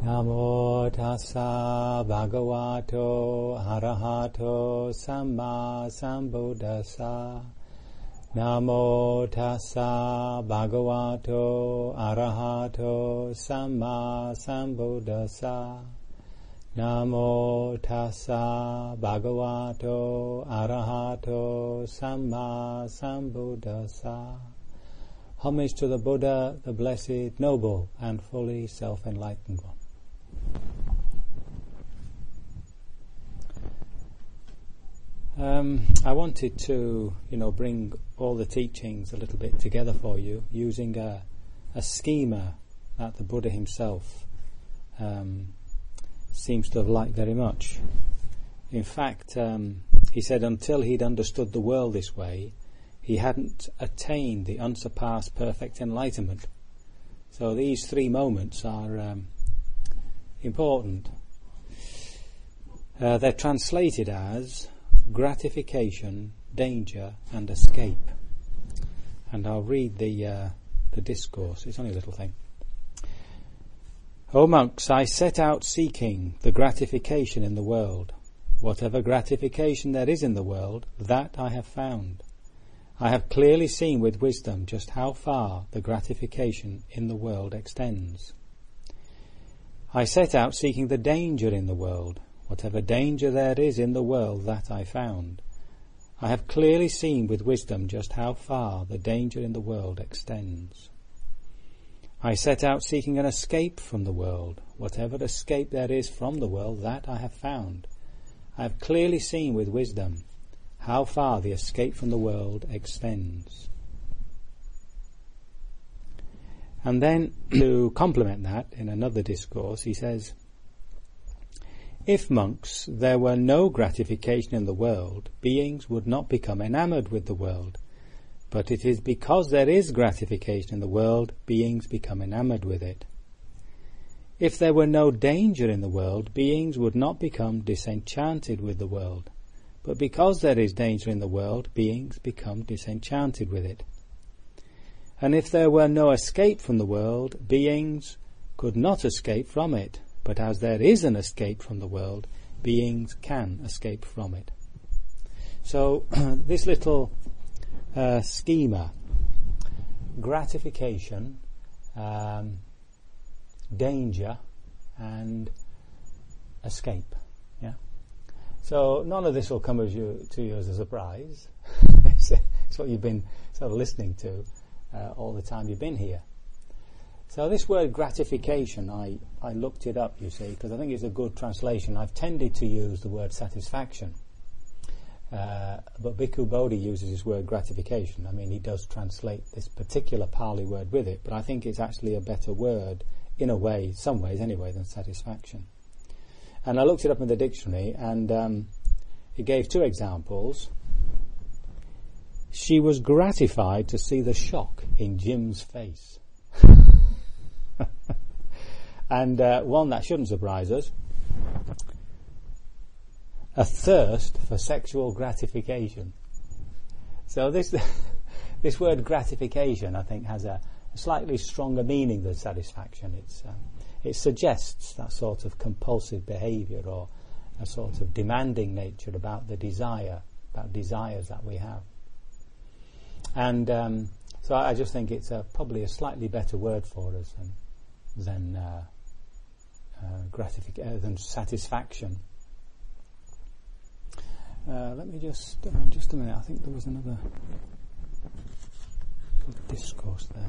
Namo tassa bhagavato arahato samma sambuddhassa. Namo tassa bhagavato arahato samma sambuddhassa. Namo tassa bhagavato arahato samma sambuddhassa. Homage to the Buddha, the blessed, noble, and fully self-enlightened one. Um, I wanted to, you know, bring all the teachings a little bit together for you using a, a schema that the Buddha himself um, seems to have liked very much. In fact, um, he said until he'd understood the world this way, he hadn't attained the unsurpassed perfect enlightenment. So these three moments are um, important. Uh, they're translated as gratification, danger, and escape. And I'll read the uh, the discourse. It's only a little thing. O monks, I set out seeking the gratification in the world. Whatever gratification there is in the world, that I have found. I have clearly seen with wisdom just how far the gratification in the world extends. I set out seeking the danger in the world. Whatever danger there is in the world, that I found. I have clearly seen with wisdom just how far the danger in the world extends. I set out seeking an escape from the world. Whatever escape there is from the world, that I have found. I have clearly seen with wisdom how far the escape from the world extends. And then, to complement that, in another discourse, he says, if monks, there were no gratification in the world, beings would not become enamored with the world. But it is because there is gratification in the world, beings become enamored with it. If there were no danger in the world, beings would not become disenchanted with the world. But because there is danger in the world, beings become disenchanted with it. And if there were no escape from the world, beings could not escape from it. But as there is an escape from the world, beings can escape from it. So this little uh, schema, gratification, um, danger, and escape. Yeah. So none of this will come as you, to you as a surprise. it's, it's, what you've been sort of listening to uh, all the time you've been here. So this word gratification, I, I looked it up, you see, because I think it's a good translation. I've tended to use the word satisfaction. Uh, but Bhikkhu Bodhi uses this word gratification. I mean, he does translate this particular Pali word with it, but I think it's actually a better word, in a way, some ways anyway, than satisfaction. And I looked it up in the dictionary, and um, it gave two examples. She was gratified to see the shock in Jim's face. and uh, one that shouldn't surprise us a thirst for sexual gratification. So this this word gratification, I think, has a, slightly stronger meaning than satisfaction. It's um, it suggests that sort of compulsive behaviour or a sort of demanding nature about the desire, about desires that we have. And um, so I, I, just think it's a, probably a slightly better word for us than than uh, uh, gratific- uh, than satisfaction. Uh, let me just just a minute. I think there was another discourse there.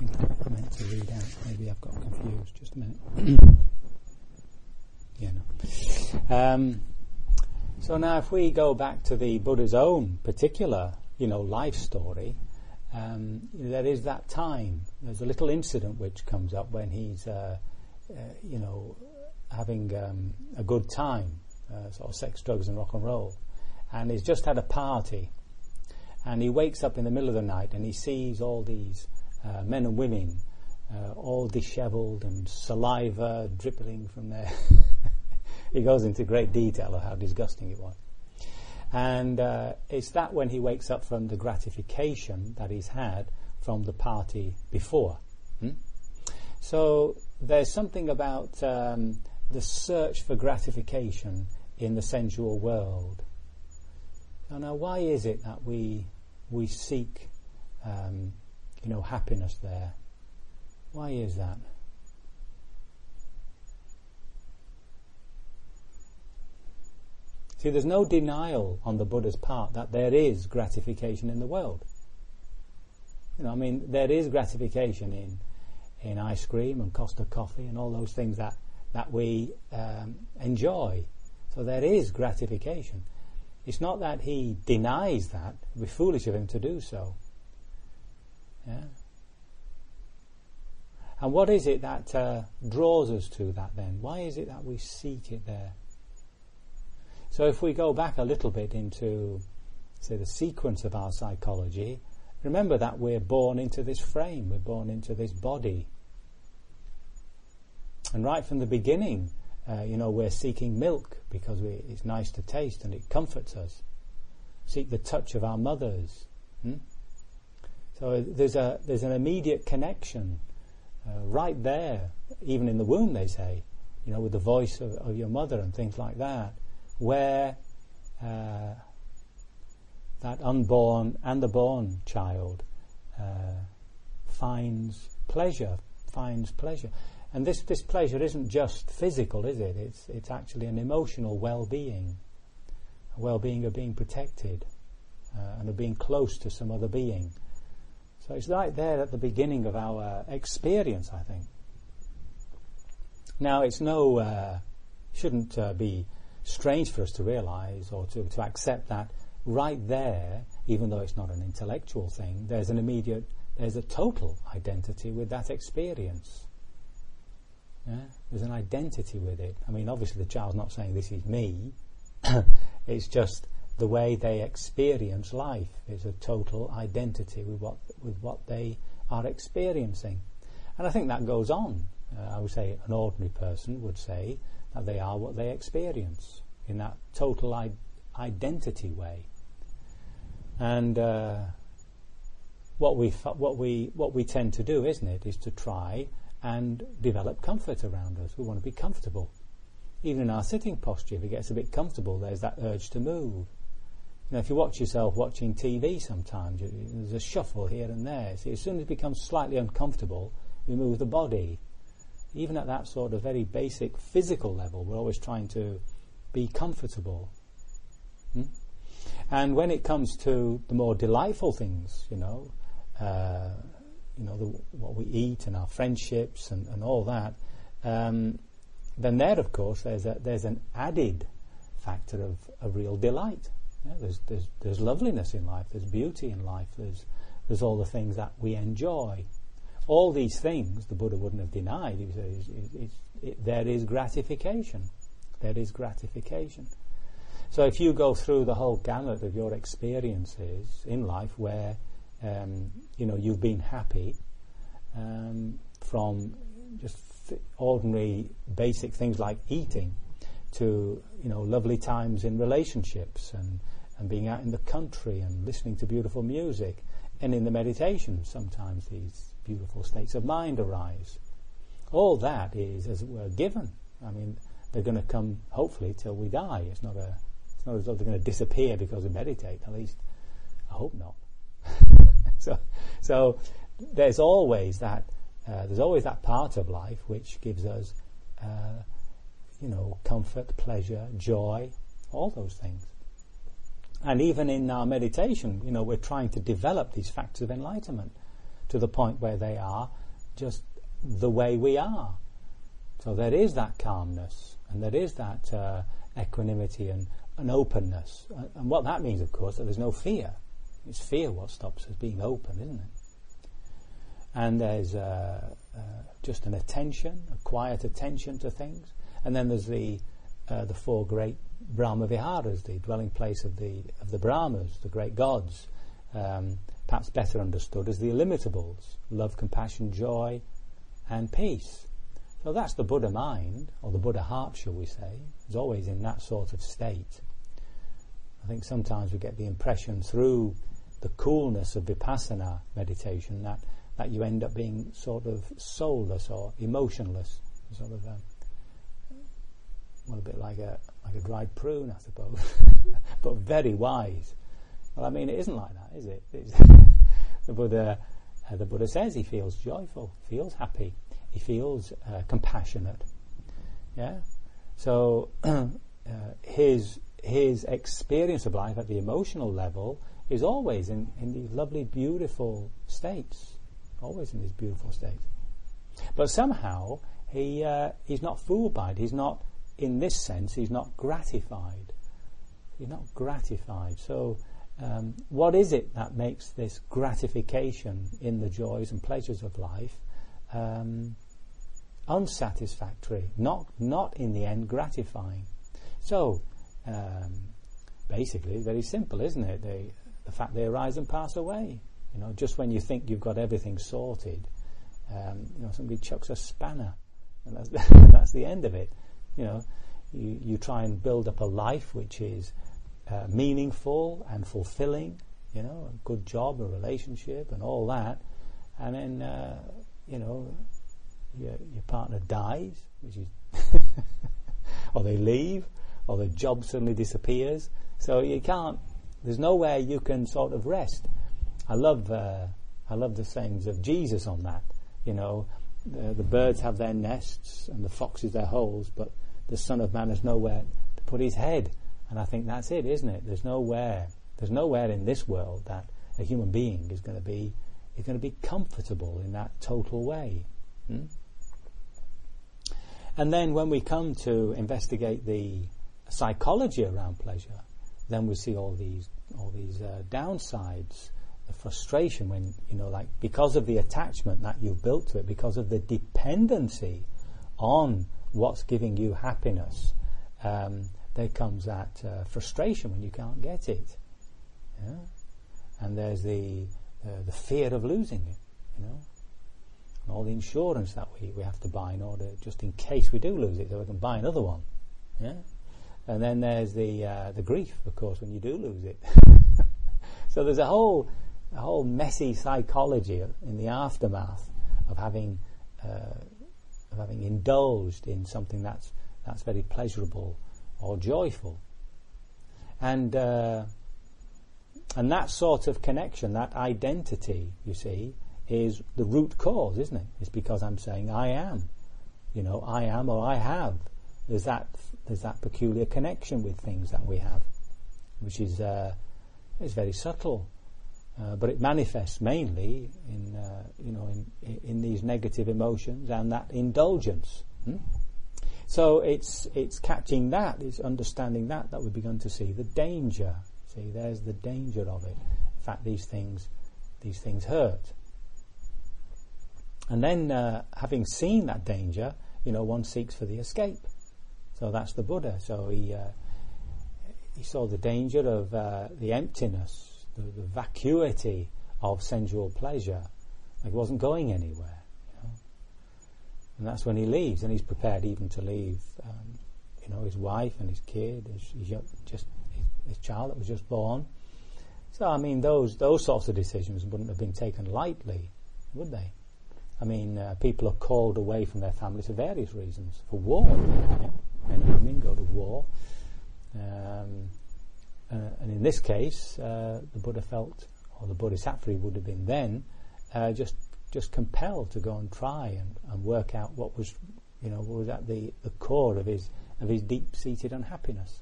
I think I meant to read out. Maybe I've got confused. Just a minute. yeah, no. Um, so now, if we go back to the Buddha's own particular, you know, life story, um, there is that time. There's a little incident which comes up when he's, uh, uh, you know, having um, a good time, uh, sort of sex, drugs, and rock and roll, and he's just had a party, and he wakes up in the middle of the night and he sees all these uh, men and women, uh, all dishevelled and saliva dripping from their he goes into great detail of how disgusting it was. And uh, it's that when he wakes up from the gratification that he's had from the party before. Hmm? So there's something about um, the search for gratification in the sensual world. So now, why is it that we we seek, um, you know, happiness there? Why is that? See, there's no denial on the Buddha's part that there is gratification in the world. You know, I mean, there is gratification in in ice cream and Costa coffee and all those things that that we um, enjoy. So there is gratification. It's not that he denies that. It would be foolish of him to do so. Yeah. And what is it that uh, draws us to that then? Why is it that we seek it there? So if we go back a little bit into, say, the sequence of our psychology, remember that we're born into this frame, we're born into this body. And right from the beginning, uh, you know, we're seeking milk because we, it's nice to taste and it comforts us. Seek the touch of our mothers. Hmm? So there's a there's an immediate connection uh, right there, even in the womb, they say, you know, with the voice of, of your mother and things like that, where uh, that unborn and the born child uh, finds pleasure, finds pleasure. And this, this pleasure isn't just physical, is it? It's, it's actually an emotional well-being, a well-being of being protected uh, and of being close to some other being. So it's right there at the beginning of our experience, I think. Now, it's no, uh, shouldn't uh, be strange for us to realize or to, to accept that right there, even though it's not an intellectual thing, there's an immediate, there's a total identity with that experience. Yeah? There's an identity with it. I mean, obviously, the child's not saying this is me. it's just the way they experience life is a total identity with what with what they are experiencing, and I think that goes on. Uh, I would say an ordinary person would say they are what they experience in that total I- identity way, and. Uh, what we what we what we tend to do, isn't it, is to try and develop comfort around us. We want to be comfortable. Even in our sitting posture, if it gets a bit comfortable, there's that urge to move. You know, if you watch yourself watching TV sometimes, there's a shuffle here and there. See, as soon as it becomes slightly uncomfortable, we move the body. Even at that sort of very basic physical level, we're always trying to be comfortable. Hmm? And when it comes to the more delightful things, you know, uh, you know, the, what we eat and our friendships and, and all that, um, then there, of course, there's, a, there's an added factor of, of real delight. Yeah, there's, there's, there's loveliness in life, there's beauty in life, there's, there's all the things that we enjoy. All these things the Buddha wouldn't have denied. He says, it, there is gratification. There is gratification. So if you go through the whole gamut of your experiences in life where um, you know, you've been happy um, from just ordinary basic things like eating to, you know, lovely times in relationships and, and being out in the country and listening to beautiful music. And in the meditation, sometimes these beautiful states of mind arise. All that is, as it were, given. I mean, they're going to come, hopefully, till we die. It's not a, it's not as though they're going to disappear because we meditate. At least, I hope not. so, so there's always that uh, there's always that part of life which gives us, uh, you know, comfort, pleasure, joy, all those things. And even in our meditation, you know, we're trying to develop these factors of enlightenment to the point where they are just the way we are. So there is that calmness and there is that uh, equanimity and, and openness. And what that means, of course, that there's no fear. It's fear what stops us being open, isn't it? And there's uh, uh, just an attention, a quiet attention to things. And then there's the uh, the four great Brahma Viharas, the dwelling place of the of the Brahmas, the great gods, um, perhaps better understood as the illimitables: love, compassion, joy, and peace. So that's the Buddha mind, or the Buddha heart, shall we say. It's always in that sort of state. I think sometimes we get the impression through the coolness of vipassana meditation that, that you end up being sort of soulless or emotionless, sort of um, well, a bit like a like a dried prune, I suppose, but very wise. Well, I mean, it isn't like that, is it? the Buddha, uh, the Buddha says he feels joyful, feels happy, he feels uh, compassionate. Yeah. So uh, his his experience of life at the emotional level is always in, in these lovely, beautiful states, always in these beautiful states. But somehow he uh, he's not fooled by it. He's not, in this sense, he's not gratified. He's not gratified. So, um, what is it that makes this gratification in the joys and pleasures of life um, unsatisfactory? Not not in the end gratifying. So. Um, basically, very simple, isn't it? They, the fact they arise and pass away. You know, just when you think you've got everything sorted, um, you know, somebody chucks a spanner, and that's that's the end of it. You know, you you try and build up a life which is uh, meaningful and fulfilling. You know, a good job, a relationship, and all that, and then uh, you know, your your partner dies, which is, or they leave, or the job suddenly disappears. So you can't there's nowhere you can sort of rest. I love uh, I love the sayings of Jesus on that. You know, the, the, birds have their nests and the foxes their holes, but the Son of Man has nowhere to put his head. And I think that's it, isn't it? There's nowhere there's nowhere in this world that a human being is going to be is going to be comfortable in that total way. Hmm? And then when we come to investigate the psychology around pleasure, then we see all these all these uh, downsides, the frustration when you know, like because of the attachment that you've built to it, because of the dependency on what's giving you happiness, um, there comes that uh, frustration when you can't get it. Yeah? And there's the uh, the fear of losing it, you know, and all the insurance that we, we have to buy in order just in case we do lose it, so we can buy another one. Yeah. And then there's the uh, the grief, of course, when you do lose it. so there's a whole a whole messy psychology in the aftermath of having uh, of having indulged in something that's that's very pleasurable or joyful, and uh, and that sort of connection, that identity, you see, is the root cause, isn't it? It's because I'm saying I am, you know, I am or I have. There's that there's that peculiar connection with things that we have, which is uh, is very subtle, uh, but it manifests mainly in uh, you know in, in these negative emotions and that indulgence. Hmm? So it's it's catching that, it's understanding that that we've begun to see the danger. See, there's the danger of it. In fact, these things these things hurt. And then, uh, having seen that danger, you know, one seeks for the escape. So that's the Buddha. So he uh, he saw the danger of uh, the emptiness, the, the, vacuity of sensual pleasure. It wasn't going anywhere. And that's when he leaves, and he's prepared even to leave, um, you know, his wife and his kid, his, his just his, his child that was just born. So I mean, those those sorts of decisions wouldn't have been taken lightly, would they? I mean, uh, people are called away from their families for various reasons, for war. And women go to war. Um, uh, and in this case, uh, the Buddha felt, or the Bodhisattva would have been then, uh, just just compelled to go and try and, and work out what was, you know, what was at the, the core of his of his deep-seated unhappiness.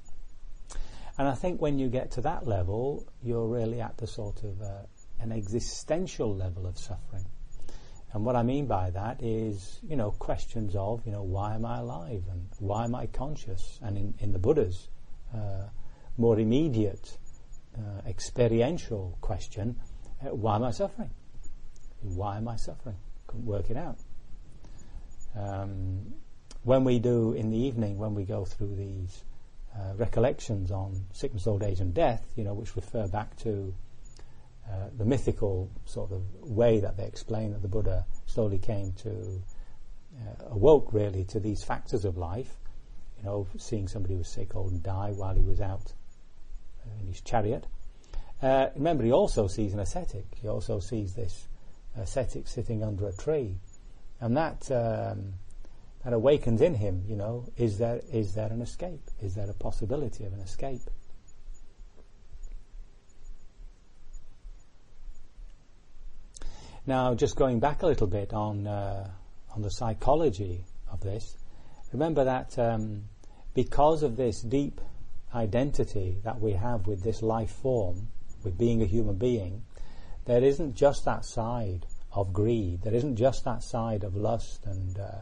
And I think when you get to that level, you're really at the sort of uh, an existential level of suffering. And what I mean by that is, you know, questions of, you know, why am I alive and why am I conscious? And in, in the Buddha's uh, more immediate, uh, experiential question, uh, why am I suffering? Why am I suffering? Couldn't work it out. Um, when we do in the evening, when we go through these uh, recollections on sickness, old age, and death, you know, which refer back to uh, the mythical sort of way that they explain that the Buddha slowly came to uh, awoke really to these factors of life. You know, seeing somebody who was sick, old, and die while he was out in his chariot. Uh, remember, he also sees an ascetic. He also sees this ascetic sitting under a tree, and that um, that awakens in him. You know, is there is there an escape? Is there a possibility of an escape? Now, just going back a little bit on uh, on the psychology of this, remember that um, because of this deep identity that we have with this life form, with being a human being, there isn't just that side of greed. There isn't just that side of lust and uh,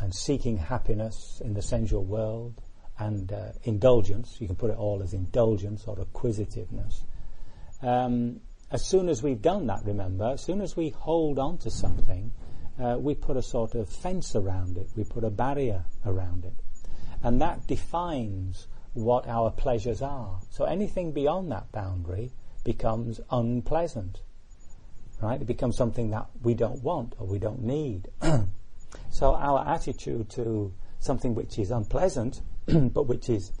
and seeking happiness in the sensual world and uh, indulgence. You can put it all as indulgence or acquisitiveness. Um, as soon as we've done that, remember, as soon as we hold on to something, uh, we put a sort of fence around it. We put a barrier around it, and that defines what our pleasures are. So anything beyond that boundary becomes unpleasant, right? It becomes something that we don't want or we don't need. so our attitude to something which is unpleasant, but which is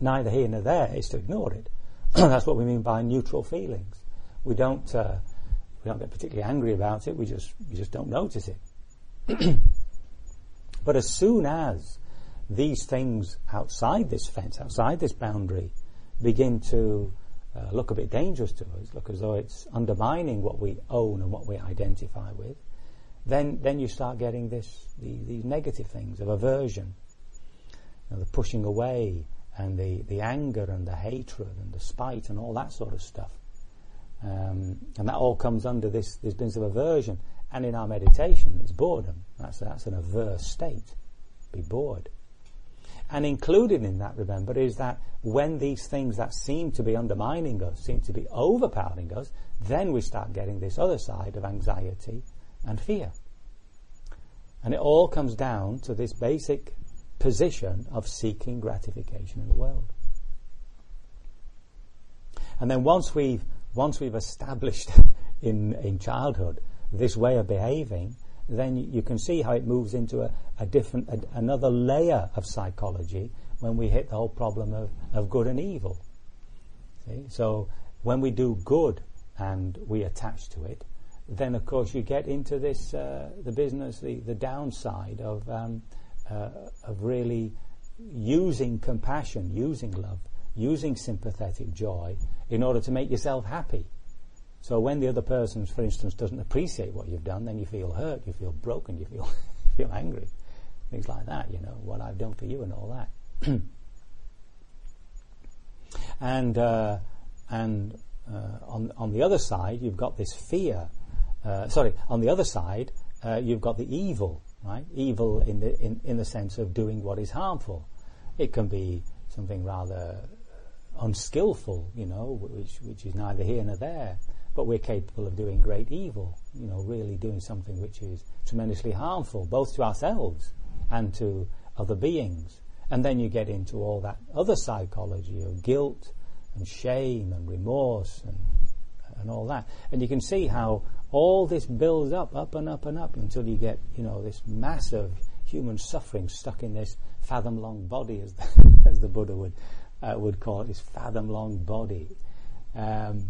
neither here nor there, is to ignore it. That's what we mean by neutral feelings. We don't uh, we don't get particularly angry about it. We just we just don't notice it. but as soon as these things outside this fence, outside this boundary, begin to uh, look a bit dangerous to us, look as though it's undermining what we own and what we identify with, then then you start getting this the, these negative things of aversion, you know, the pushing away and the, the anger and the hatred and the spite and all that sort of stuff. Um, and that all comes under this, this business of aversion. And in our meditation, it's boredom. That's, that's an averse state. Be bored. And included in that, remember, is that when these things that seem to be undermining us, seem to be overpowering us, then we start getting this other side of anxiety and fear. And it all comes down to this basic position of seeking gratification in the world. And then once we've once we've established in in childhood this way of behaving, then you can see how it moves into a, a different, a, another layer of psychology when we hit the whole problem of, of good and evil. See? So when we do good and we attach to it, then of course you get into this, uh, the business, the, the downside of, um, uh, of really using compassion, using love, using sympathetic joy in order to make yourself happy. So when the other person, for instance, doesn't appreciate what you've done, then you feel hurt, you feel broken, you feel feel angry, things like that. You know what I've done for you and all that. and uh, and uh, on on the other side, you've got this fear. Uh, sorry, on the other side, uh, you've got the evil, right? Evil in the in, in the sense of doing what is harmful. It can be something rather unskillful, you know, which which is neither here nor there but we're capable of doing great evil, you know, really doing something which is tremendously harmful, both to ourselves and to other beings. And then you get into all that other psychology of guilt and shame and remorse and, and all that. And you can see how all this builds up, up and up and up until you get, you know, this massive human suffering stuck in this fathom long body, as the, as the Buddha would, uh, would call it, this fathom long body. Um,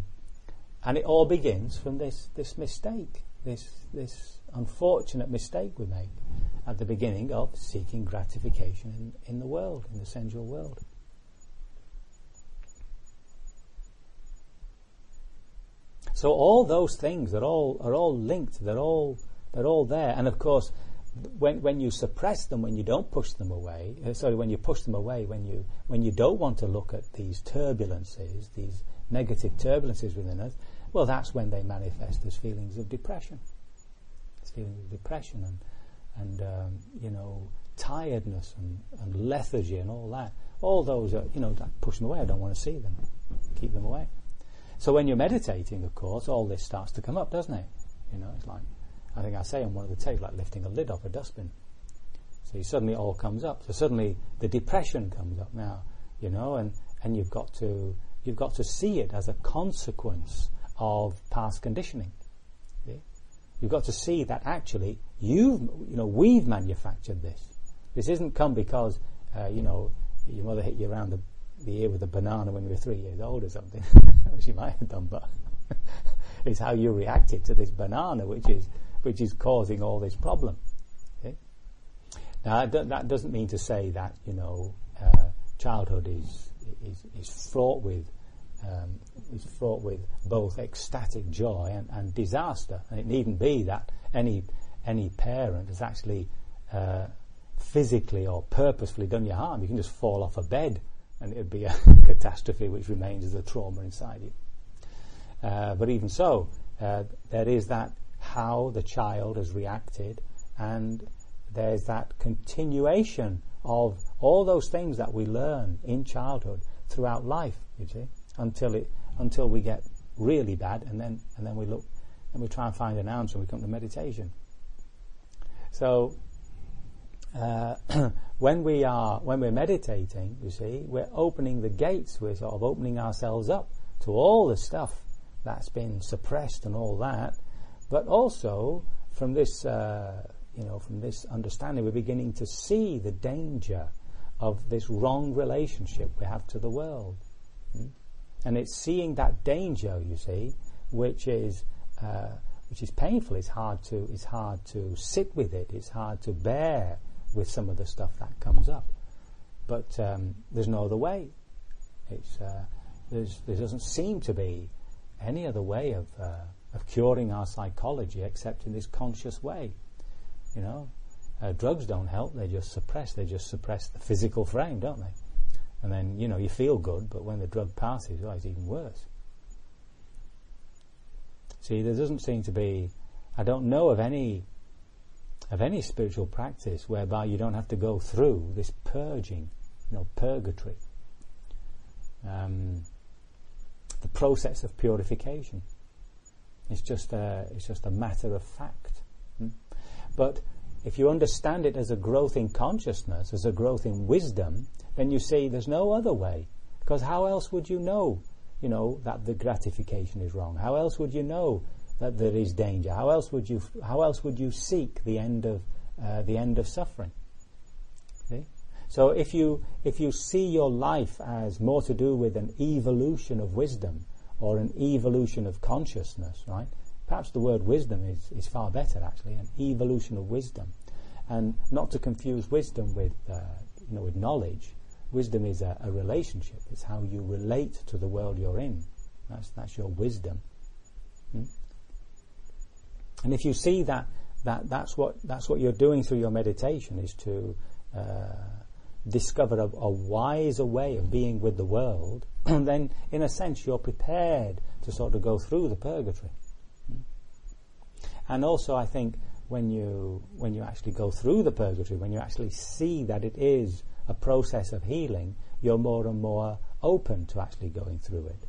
and it all begins from this, this mistake, this, this unfortunate mistake we make at the beginning of seeking gratification in, in the world, in the sensual world. So all those things are all are all linked. They're all they're all there. And of course, when when you suppress them, when you don't push them away, uh, sorry, when you push them away, when you when you don't want to look at these turbulences, these negative turbulences within us, well, that's when they manifest as feelings of depression. As feelings of depression and, and um, you know, tiredness and, and lethargy and all that. All those are, you know, push them away. I don't want to see them. Keep them away. So when you're meditating, of course, all this starts to come up, doesn't it? You know, it's like, I think I say on one of the tapes, like lifting a lid off a dustbin. So suddenly it all comes up. So suddenly the depression comes up now, you know, and, and you've got to, you've got to see it as a consequence of past conditioning. You've got to see that actually you've, you know, we've manufactured this. This isn't come because, uh, you know, your mother hit you around the, the ear with a banana when you were three years old or something, you might have done, but it's how you reacted to this banana, which is which is causing all this problem. Okay? Now that doesn't mean to say that you know uh, childhood is, is is fraught with um, is fraught with both ecstatic joy and, and, disaster, and it needn't be that any any parent has actually uh, physically or purposefully done you harm. You can just fall off a bed, and it would be a catastrophe which remains as a trauma inside you. Uh, but even so, uh, there is that how the child has reacted, and there's that continuation of all those things that we learn in childhood throughout life. You see, until it until we get really bad, and then and then we look and we try and find an answer, and we come to meditation. So. Uh, when we are when we're meditating, you see, we're opening the gates. We're sort of opening ourselves up to all the stuff that's been suppressed and all that. But also from this, uh, you know, from this understanding, we're beginning to see the danger of this wrong relationship we have to the world. Hmm? And it's seeing that danger, you see, which is uh, which is painful. It's hard to it's hard to sit with it. It's hard to bear with some of the stuff that comes up. But um, there's no other way. It's uh, there doesn't seem to be any other way of, uh, of curing our psychology except in this conscious way. You know, uh, drugs don't help, they just suppress, they just suppress the physical frame, don't they? And then, you know, you feel good, but when the drug passes, oh, it's even worse. See, there doesn't seem to be, I don't know of any, of any spiritual practice whereby you don't have to go through this purging, you know, purgatory. Um, the process of purification. It's just a, it's just a matter of fact. Hmm? But if you understand it as a growth in consciousness, as a growth in wisdom, then you see there's no other way. Because how else would you know, you know, that the gratification is wrong? How else would you know that there is danger? How else would you, how else would you seek the end of, uh, the end of suffering? See? So if you, if you see your life as more to do with an evolution of wisdom or an evolution of consciousness, right? Perhaps the word wisdom is, is far better actually, an evolution of wisdom. And not to confuse wisdom with, uh, you know, with knowledge. Wisdom is a, a, relationship. It's how you relate to the world you're in. That's, that's your wisdom. Hmm? And if you see that, that that's what, that's what you're doing through your meditation is to, uh, discover a, a wiser way of being with the world, then in a sense you're prepared to sort of go through the purgatory. And also I think when you, when you actually go through the purgatory, when you actually see that it is a process of healing, you're more and more open to actually going through it.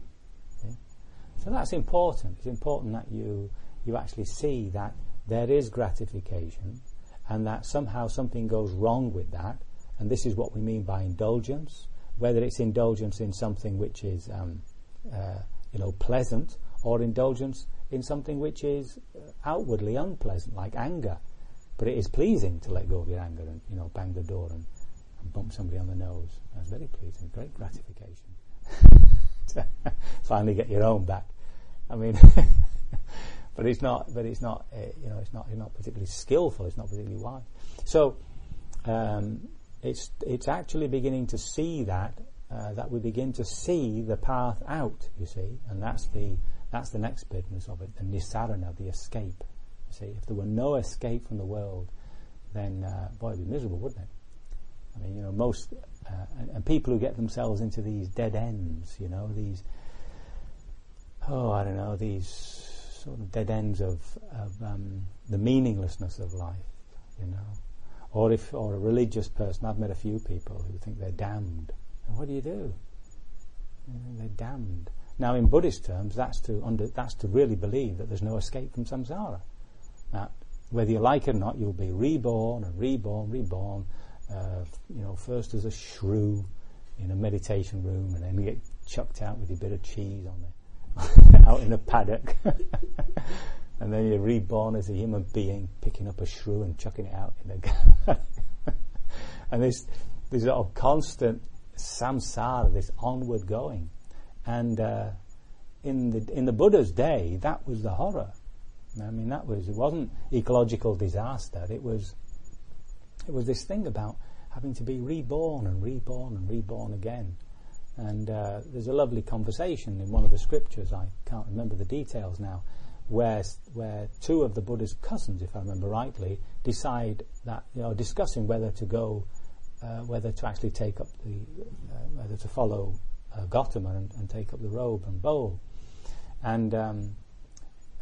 Okay? So that's important. It's important that you, you actually see that there is gratification and that somehow something goes wrong with that and this is what we mean by indulgence, whether it's indulgence in something which is, um, uh, you know, pleasant, or indulgence in something which is outwardly unpleasant, like anger. But it is pleasing to let go of your anger and, you know, bang the door and bump somebody on the nose. That's very pleasing, great gratification. To finally get your own back. I mean, but it's not, but it's not, uh, you know, it's not, it's not particularly skillful, it's not particularly wise. So, um, it's it's actually beginning to see that uh, that we begin to see the path out. You see, and that's the that's the next business of it, the nissarana, the escape. You see, if there were no escape from the world, then uh, boy, it'd be miserable, wouldn't it? I mean, you know, most uh, and, and, people who get themselves into these dead ends, you know, these oh, I don't know, these sort of dead ends of, of um, the meaninglessness of life, you know or if, or a religious person, I've met a few people who think they're damned. And what do you do? They're damned. Now, in Buddhist terms, that's to under, that's to really believe that there's no escape from samsara. That whether you like it or not, you'll be reborn and reborn, reborn. Uh, you know, first as a shrew in a meditation room, and then you get chucked out with a bit of cheese on it, out in a paddock. and then you're reborn as a human being, picking up a shrew and chucking it out in a and this this of constant samsara, this onward going. And uh, in the in the Buddha's day, that was the horror. I mean, that was it wasn't ecological disaster. It was it was this thing about having to be reborn and reborn and reborn again. And uh, there's a lovely conversation in one of the scriptures. I can't remember the details now, where where two of the Buddha's cousins, if I remember rightly, decide that you know discussing whether to go, uh, whether to actually take up the, uh, whether to follow uh, Gautama and, and, take up the robe and bowl, and um,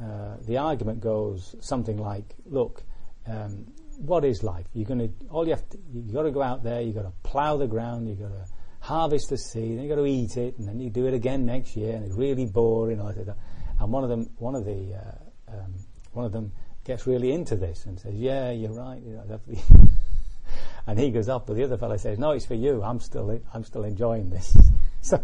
uh, the argument goes something like, look. Um, what is life? You're going to all you have to you got to go out there. You got to plough the ground. You got to harvest the seed. Then you got to eat it, and then you do it again next year, and it's really boring. And one of them, one of the, uh, um, one of them gets really into this and says, "Yeah, you're right." You know, and he goes up, but the other fellow says, "No, it's for you. I'm still, I'm still enjoying this." so,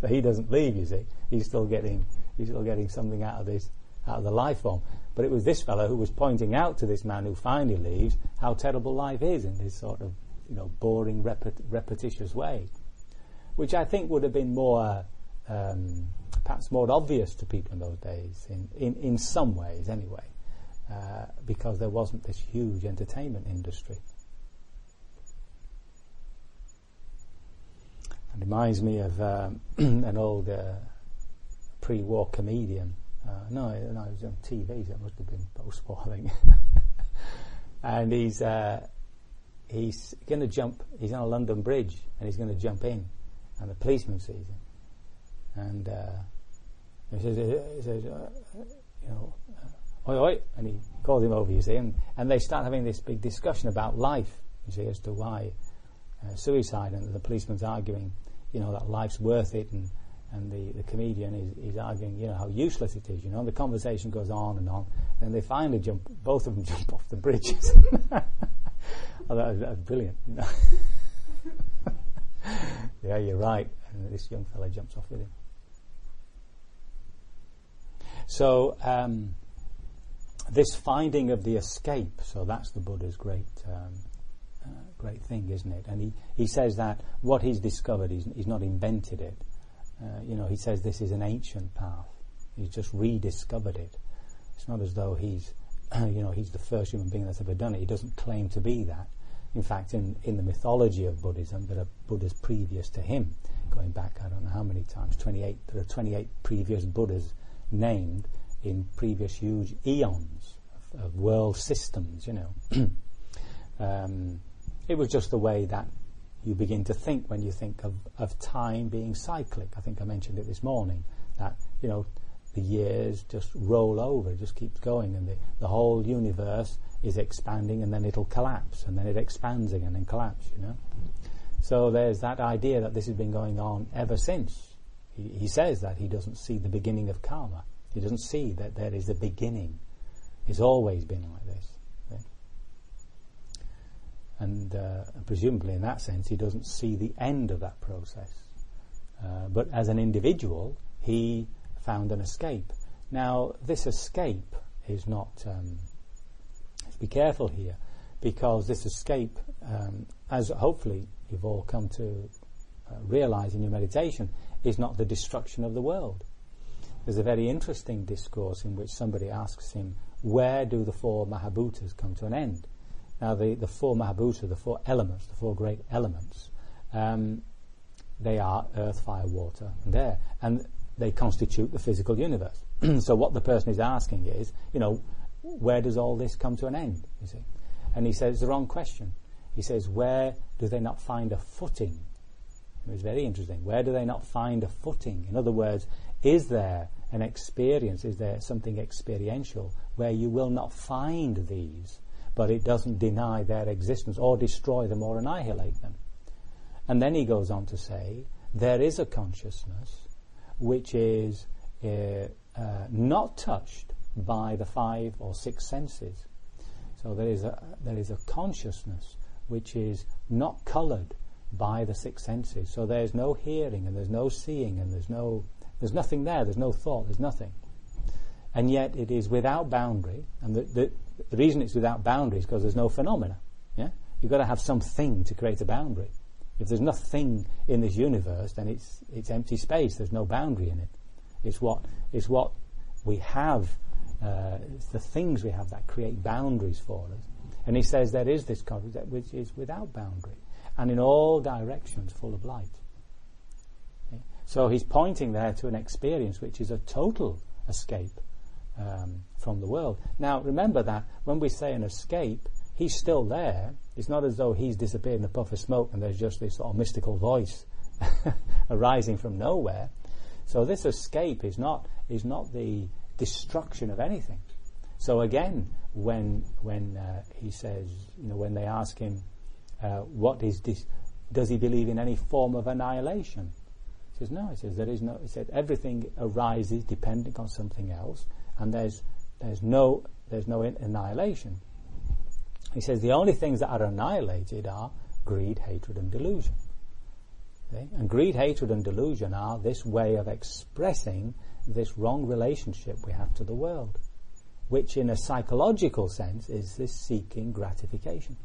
so he doesn't leave. You see, he's still getting, he's still getting something out of this, out of the life form. But it was this fellow who was pointing out to this man who finally leaves how terrible life is in this sort of, you know, boring, repet- repetitious way, which I think would have been more, um, perhaps more obvious to people in those days, in, in, in some ways anyway, uh, because there wasn't this huge entertainment industry. It reminds me of um, an old uh, pre-war comedian no, no, it was on TV, so it must have been post-war, I think. and he's uh, he's going to jump. He's on a London bridge, and he's going to jump in, and the policeman sees him, and uh, he says, he says uh, you know, uh, oi oi, and he calls him over. You see, and and they start having this big discussion about life. You see, as to why uh, suicide, and the policeman's arguing, you know, that life's worth it, and and the, the comedian is, is arguing, you know, how useless it is, you know, the conversation goes on and on, and they finally jump, both of them jump off the bridges. oh, that, was, that was brilliant, yeah, you're right. And this young fellow jumps off with him. So, um, this finding of the escape, so that's the Buddha's great, um, uh, great thing, isn't it? And he, he says that what he's discovered, he's, he's not invented it. Uh, you know, he says this is an ancient path. He's just rediscovered it. It's not as though he's, you know, he's the first human being that's ever done it. He doesn't claim to be that. In fact, in, in the mythology of Buddhism, there are Buddhas previous to him, going back I don't know how many times, 28. There are 28 previous Buddhas named in previous huge eons of, of world systems. You know, um, it was just the way that you begin to think when you think of, of time being cyclic. I think I mentioned it this morning that, you know, the years just roll over, just keeps going, and the, the whole universe is expanding and then it'll collapse, and then it expands again and collapse, you know. So there's that idea that this has been going on ever since. He, he says that he doesn't see the beginning of karma. He doesn't see that there is a beginning. It's always been like this and uh, presumably in that sense he doesn't see the end of that process. Uh, but as an individual, he found an escape. Now, this escape is not. Um, let's be careful here, because this escape, um, as hopefully you've all come to uh, realize in your meditation, is not the destruction of the world. There's a very interesting discourse in which somebody asks him, "Where do the four Mahabhutas come to an end?" Now, the, the four Mahabhuta, the four elements, the four great elements, um, they are earth, fire, water, and air. And they constitute the physical universe. so, what the person is asking is, you know, where does all this come to an end? You see? And he says, it's the wrong question. He says, where do they not find a footing? It was very interesting. Where do they not find a footing? In other words, is there an experience, is there something experiential where you will not find these? But it doesn't deny their existence or destroy them or annihilate them. And then he goes on to say, there is a consciousness which is uh, uh, not touched by the five or six senses. So there is a there is a consciousness which is not coloured by the six senses. So there's no hearing and there's no seeing and there's no there's nothing there. There's no thought. There's nothing. And yet it is without boundary. And the, the, the reason it's without boundaries is because there's no phenomena. Yeah? You've got to have something to create a boundary. If there's nothing in this universe, then it's it's empty space. There's no boundary in it. It's what it's what we have. Uh, it's the things we have that create boundaries for us. And he says there is this concept which is without boundary and in all directions full of light. Okay? So he's pointing there to an experience which is a total escape um, from the world. Now remember that when we say an escape, he's still there. It's not as though he's disappeared in a puff of smoke and there's just this sort of mystical voice arising from nowhere. So this escape is not is not the destruction of anything. So again, when when uh, he says, you know, when they ask him, uh, what is this? Does he believe in any form of annihilation? He says no. He says there is no. He said everything arises depending on something else, and there's there's no there's no annihilation. He says the only things that are annihilated are greed, hatred, and delusion. Okay? And greed, hatred, and delusion are this way of expressing this wrong relationship we have to the world, which in a psychological sense is this seeking gratification.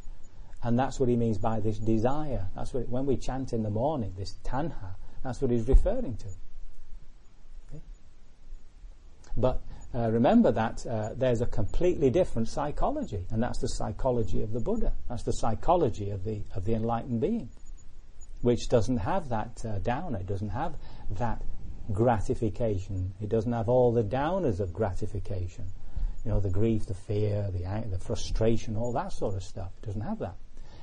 And that's what he means by this desire. That's what, when we chant in the morning, this tanha, that's what he's referring to. But uh, remember that uh, there's a completely different psychology, and that's the psychology of the Buddha. That's the psychology of the of the enlightened being, which doesn't have that uh, downer. It doesn't have that gratification. It doesn't have all the downers of gratification. You know, the grief, the fear, the the frustration, all that sort of stuff. It doesn't have that.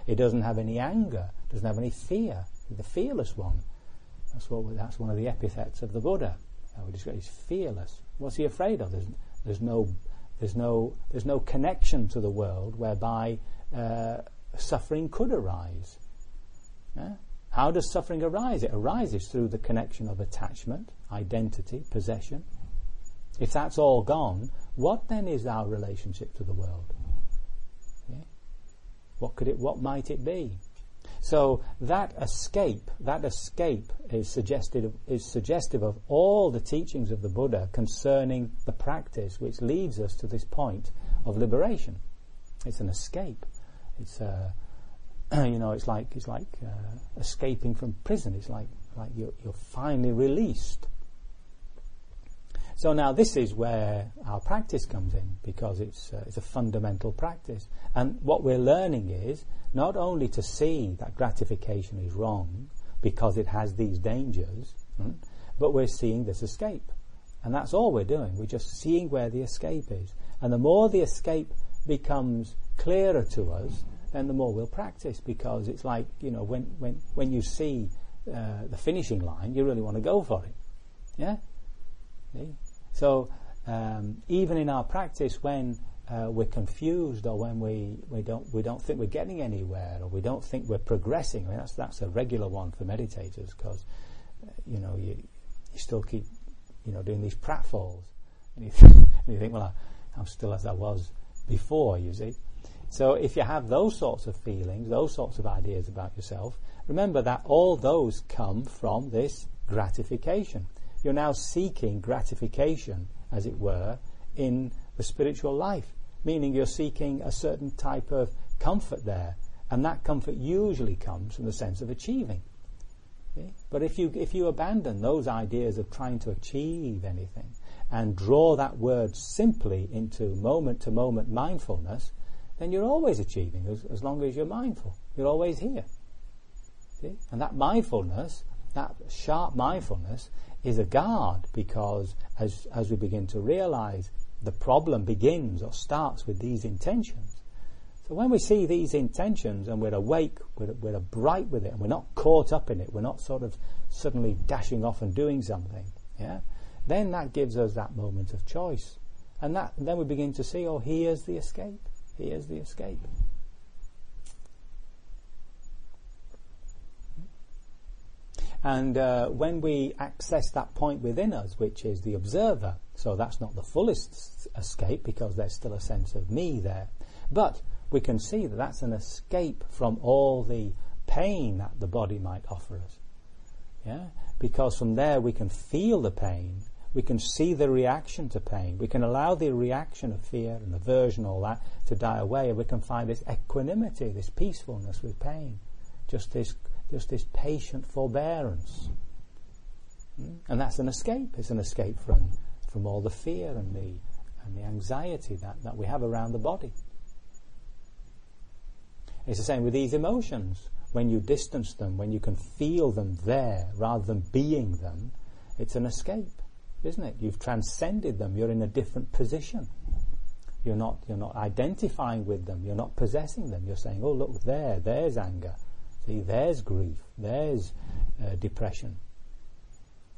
It doesn't have any anger. It doesn't have any fear. The fearless one. That's what. That's one of the epithets of the Buddha. He's fearless. What's he afraid of? There's, there's no, there's no, there's no connection to the world whereby uh, suffering could arise. Yeah? How does suffering arise? It arises through the connection of attachment, identity, possession. If that's all gone, what then is our relationship to the world? Yeah? What could it? What might it be? So that escape, that escape is suggestive, is suggestive of all the teachings of the Buddha concerning the practice which leads us to this point of liberation. It's an escape. It's a, you know, it's like it's like uh, escaping from prison. It's like like you're, you're finally released. So now this is where our practice comes in because it's uh, it's a fundamental practice, and what we're learning is not only to see that gratification is wrong because it has these dangers, hmm, but we're seeing this escape. And that's all we're doing. We're just seeing where the escape is. And the more the escape becomes clearer to us, then the more we'll practice because it's like, you know, when, when, when you see uh, the finishing line, you really want to go for it. Yeah? See? So, um, even in our practice, when uh, we're confused or when we, we don't we don't think we're getting anywhere or we don't think we're progressing. I mean, that's that's a regular one for meditators because uh, you know you you still keep you know doing these pratfalls and you, th- and you think well I, I'm still as I was before. You see, so if you have those sorts of feelings, those sorts of ideas about yourself, remember that all those come from this gratification. You're now seeking gratification, as it were, in the spiritual life meaning you're seeking a certain type of comfort there, and that comfort usually comes from the sense of achieving. Okay? But if you if you abandon those ideas of trying to achieve anything and draw that word simply into moment to moment mindfulness, then you're always achieving as, as long as you're mindful. You're always here. And that mindfulness, that sharp mindfulness, is a guard because as as we begin to realize the problem begins or starts with these intentions. So when we see these intentions and we're awake, we're, we're bright with it, and we're not caught up in it, we're not sort of suddenly dashing off and doing something, yeah, then that gives us that moment of choice. And that, then we begin to see, oh, here's the escape. Here's the escape. And uh, when we access that point within us, which is the observer, so that's not the fullest escape because there's still a sense of me there, but we can see that that's an escape from all the pain that the body might offer us. Yeah? Because from there we can feel the pain, we can see the reaction to pain, we can allow the reaction of fear and aversion, all that, to die away, and we can find this equanimity, this peacefulness with pain. Just this just this patient forbearance. Hmm? And that's an escape. It's an escape from, from all the fear and the, and the anxiety that, that we have around the body. It's the same with these emotions. When you distance them, when you can feel them there rather than being them, it's an escape, isn't it? You've transcended them. You're in a different position. You're not, you're not identifying with them. You're not possessing them. You're saying, oh, look there, there's anger. There's grief. There's uh, depression.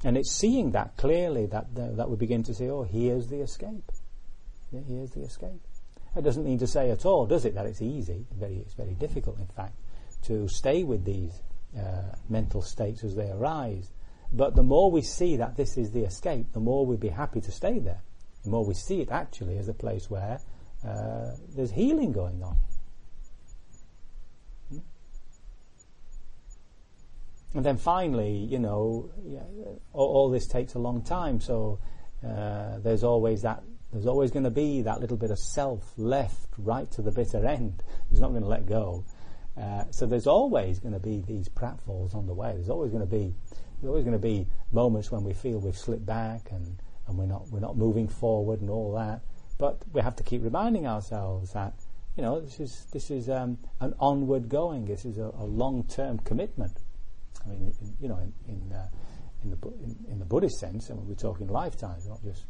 And it's seeing that clearly that, that we begin to say, oh, here's the escape. Yeah, here's the escape. It doesn't mean to say at all, does it, that it's easy. Very, it's very difficult, in fact, to stay with these uh, mental states as they arise. But the more we see that this is the escape, the more we'd be happy to stay there. The more we see it actually as a place where uh, there's healing going on. And then finally, you know, all, all, this takes a long time, so uh, there's always that. There's always going to be that little bit of self left right to the bitter end. It's not going to let go. Uh, so there's always going to be these pratfalls on the way. There's always going to be there's always going to be moments when we feel we've slipped back and and we're not we're not moving forward and all that. But we have to keep reminding ourselves that you know this is this is um, an onward going. This is a, a long term commitment. I mean, in, you know, in in, uh, in the in, in, the Buddhist sense, I mean, we're talking lifetimes, not just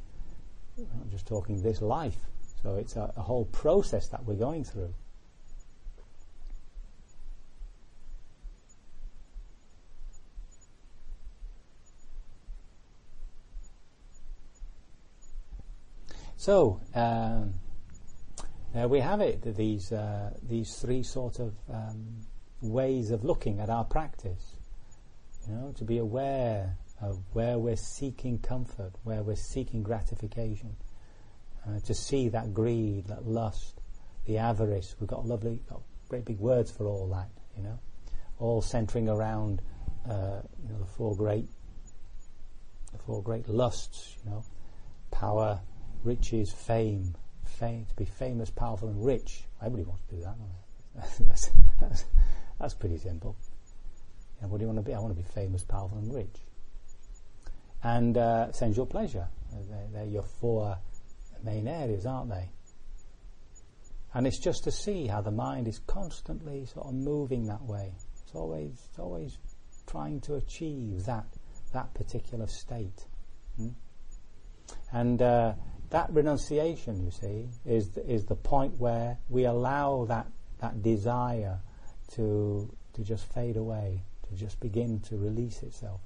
not just talking this life. So it's a, a whole process that we're going through. So um, there we have it. These uh, these three sort of um, ways of looking at our practice. You know, to be aware of where we're seeking comfort, where we're seeking gratification, uh, to see that greed, that lust, the avarice. We've got lovely, got great big words for all that. You know, all centering around uh, you know the four great, the four great lusts. You know, power, riches, fame, fame, to be famous, powerful, and rich. Everybody wants to do that. that's, that's, that's, pretty simple. You know, what do you want to be? I want to be famous, powerful, and rich. And uh, sensual pleasure. They're, they're your four main areas, aren't they? And it's just to see how the mind is constantly sort of moving that way. It's always, it's always trying to achieve that that particular state. Hmm? And uh, that renunciation, you see, is the, is the point where we allow that that desire to to just fade away, just begin to release itself.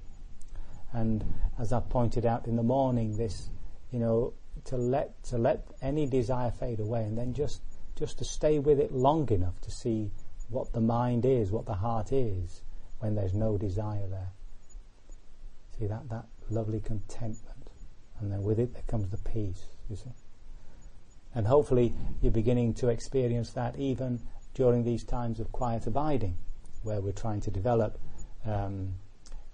And as I pointed out in the morning, this, you know, to let to let any desire fade away, and then just just to stay with it long enough to see what the mind is, what the heart is, when there's no desire there. See that that lovely contentment, and then with it there comes the peace you see. And hopefully you're beginning to experience that even during these times of quiet abiding, where we're trying to develop, um,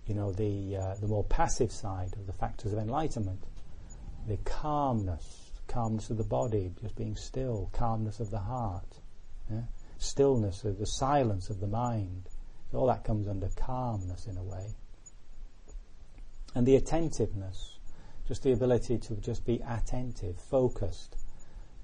you know, the uh, the more passive side of the factors of enlightenment, the calmness, calmness of the body, just being still, calmness of the heart, yeah? stillness of the silence of the mind. So all that comes under calmness in a way, and the attentiveness just the ability to just be attentive, focused,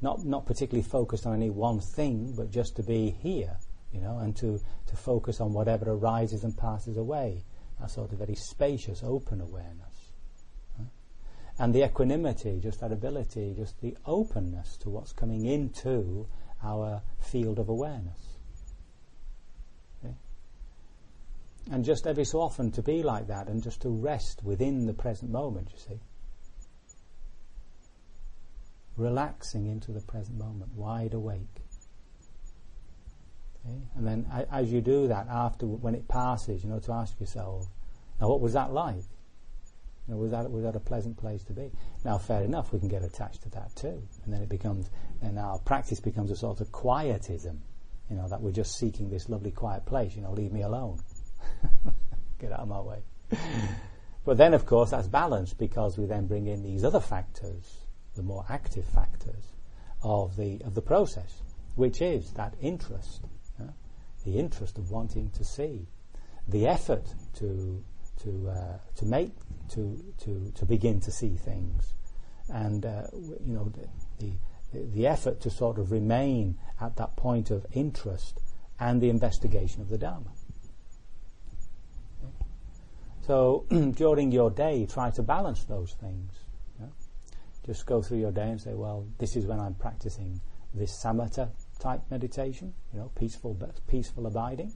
not not particularly focused on any one thing, but just to be here, you know, and to to focus on whatever arises and passes away. That sort of very spacious, open awareness, and the equanimity, just that ability, just the openness to what's coming into our field of awareness. And just every so often to be like that and just to rest within the present moment, you see relaxing into the present moment, wide awake. Okay? And then as you do that, after when it passes, you know, to ask yourself, now what was that like? You know, was that was that a pleasant place to be? Now, fair enough, we can get attached to that too, and then it becomes, and our practice becomes a sort of quietism. You know, that we're just seeking this lovely quiet place. You know, leave me alone, get out of my way. but then, of course, that's balanced because we then bring in these other factors the more active factors of the of the process, which is that interest, the interest of wanting to see, the effort to to uh, to make to to to begin to see things, and uh, you know the, the the effort to sort of remain at that point of interest and the investigation of the Dharma. So during your day, try to balance those things. Know? Just go through your day and say, well, this is when I'm practicing this samatha type meditation, you know, peaceful, peaceful abiding,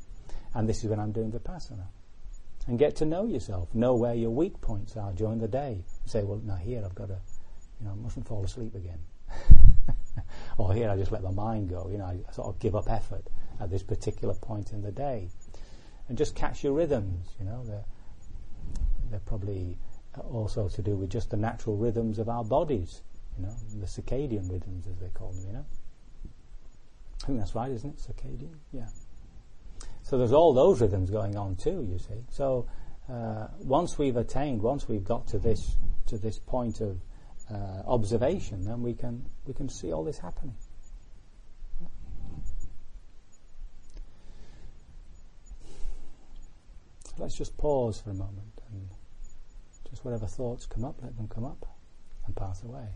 and this is when I'm doing vipassana. And get to know yourself, know where your weak points are during the day. Say, well, now here I've got to, you know, I mustn't fall asleep again. or here I just let my mind go, you know, I sort of give up effort at this particular point in the day. And just catch your rhythms, you know, they're, they're probably uh, also to do with just the natural rhythms of our bodies, you know, the circadian rhythms as they call them, you know. I think that's right, isn't it? Circadian? Yeah. So there's all those rhythms going on too, you see. So uh, once we've attained, once we've got to this to this point of uh, observation, then we can we can see all this happening. let's just pause for a moment and just whatever thoughts come up, let them come up and pass away.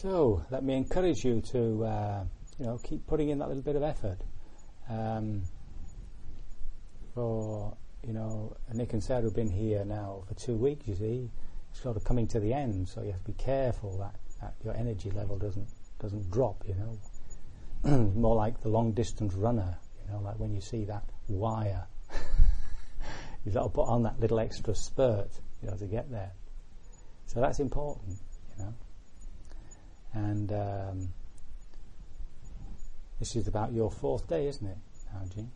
So let me encourage you to, uh, you know, keep putting in that little bit of effort. Um, for you know, Nick and Sarah have been here now for two weeks. You see, it's sort of coming to the end, so you have to be careful that, that your energy level doesn't doesn't drop. You know, more like the long distance runner. You know, like when you see that wire, you've got to put on that little extra spurt, you know, to get there. So that's important. You know. And um, this is about your fourth day, isn't it, Algie?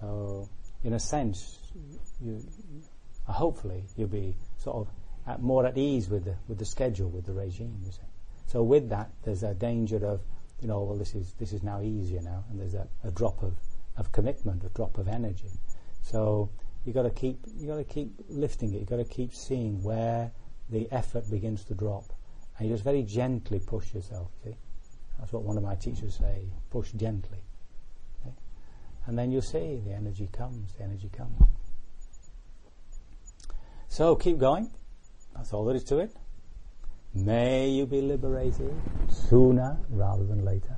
So, in a sense, you, uh, hopefully you'll be sort of at, more at ease with the with the schedule, with the regime. You see. So with that, there's a danger of, you know, well, this is this is now easier now, and there's a, a drop of, of commitment, a drop of energy. So you got to keep you got to keep lifting it. You've got to keep seeing where the effort begins to drop and you just very gently push yourself, see? That's what one of my teachers say, push gently. Okay? And then you'll see the energy comes, the energy comes. So keep going. That's all there is to it. May you be liberated sooner rather than later.